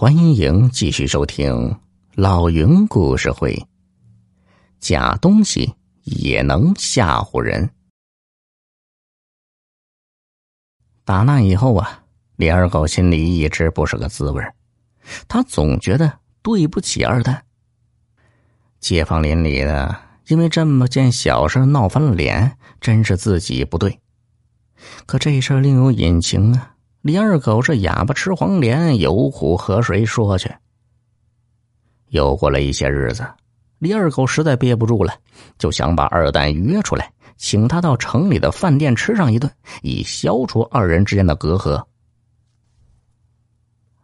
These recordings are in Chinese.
欢迎继续收听老云故事会。假东西也能吓唬人。打那以后啊，李二狗心里一直不是个滋味他总觉得对不起二蛋。街坊邻里的因为这么件小事闹翻了脸，真是自己不对。可这事另有隐情啊。李二狗是哑巴吃黄连，有苦和谁说去？又过了一些日子，李二狗实在憋不住了，就想把二蛋约出来，请他到城里的饭店吃上一顿，以消除二人之间的隔阂。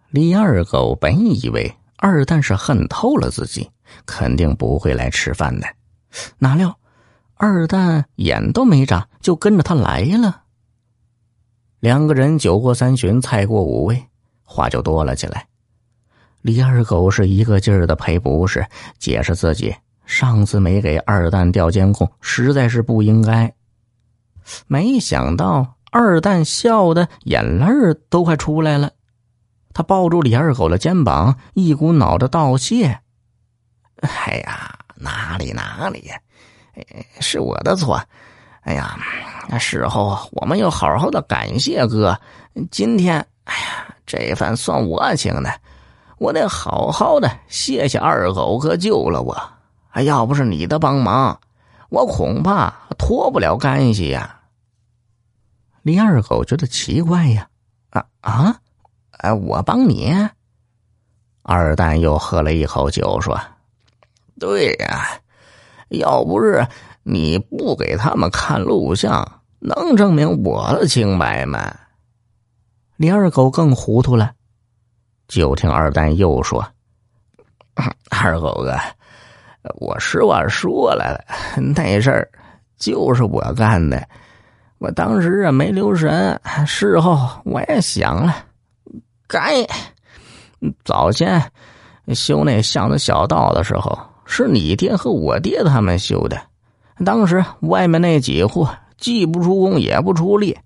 李二狗本以为二蛋是恨透了自己，肯定不会来吃饭的，哪料二蛋眼都没眨，就跟着他来了。两个人酒过三巡，菜过五味，话就多了起来。李二狗是一个劲儿的赔不是，解释自己上次没给二蛋调监控，实在是不应该。没想到二蛋笑的眼泪都快出来了，他抱住李二狗的肩膀，一股脑的道谢：“哎呀，哪里哪里，是我的错。”哎呀，那事后我们要好好的感谢哥。今天，哎呀，这饭算我请的，我得好好的谢谢二狗哥救了我。要不是你的帮忙，我恐怕脱不了干系呀。李二狗觉得奇怪呀，啊啊，哎，我帮你。二蛋又喝了一口酒，说：“对呀，要不是……”你不给他们看录像，能证明我的清白吗？李二狗更糊涂了，就听二蛋又说：“ 二狗哥，我实话说来了，那事儿就是我干的。我当时啊没留神，事后我也想了，该早先修那巷子小道的时候，是你爹和我爹他们修的。”当时外面那几户既不出工也不出力，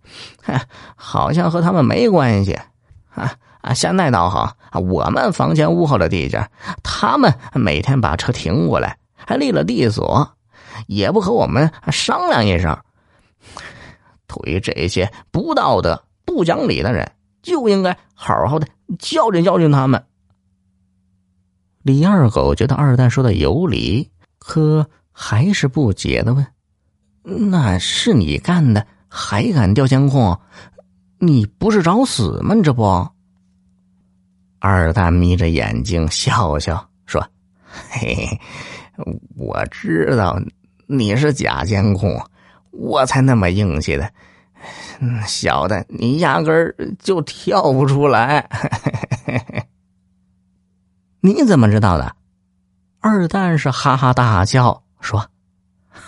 好像和他们没关系。啊啊！现在倒好，我们房前屋后的地界，他们每天把车停过来，还立了地锁，也不和我们商量一声。对于这些不道德、不讲理的人，就应该好好的教训教训他们。李二狗觉得二蛋说的有理，可。还是不解的问：“那是你干的，还敢调监控？你不是找死吗？这不？”二蛋眯着眼睛笑笑说：“嘿嘿，我知道你是假监控，我才那么硬气的。小的，你压根儿就跳不出来。你怎么知道的？”二蛋是哈哈大笑。说：“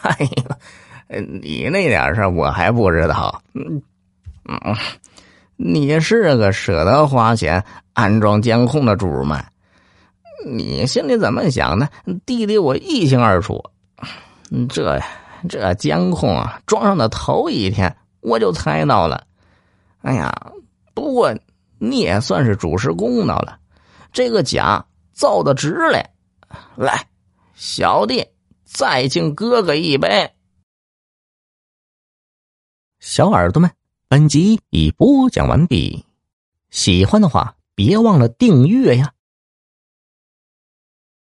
哎呦，你那点事我还不知道。嗯嗯，你是个舍得花钱安装监控的主吗？你心里怎么想的？弟弟我一清二楚。这这监控啊，装上的头一天我就猜到了。哎呀，不过你也算是主持公道了。这个假造的值嘞。来，小弟。”再敬哥哥一杯。小耳朵们，本集已播讲完毕，喜欢的话别忘了订阅呀。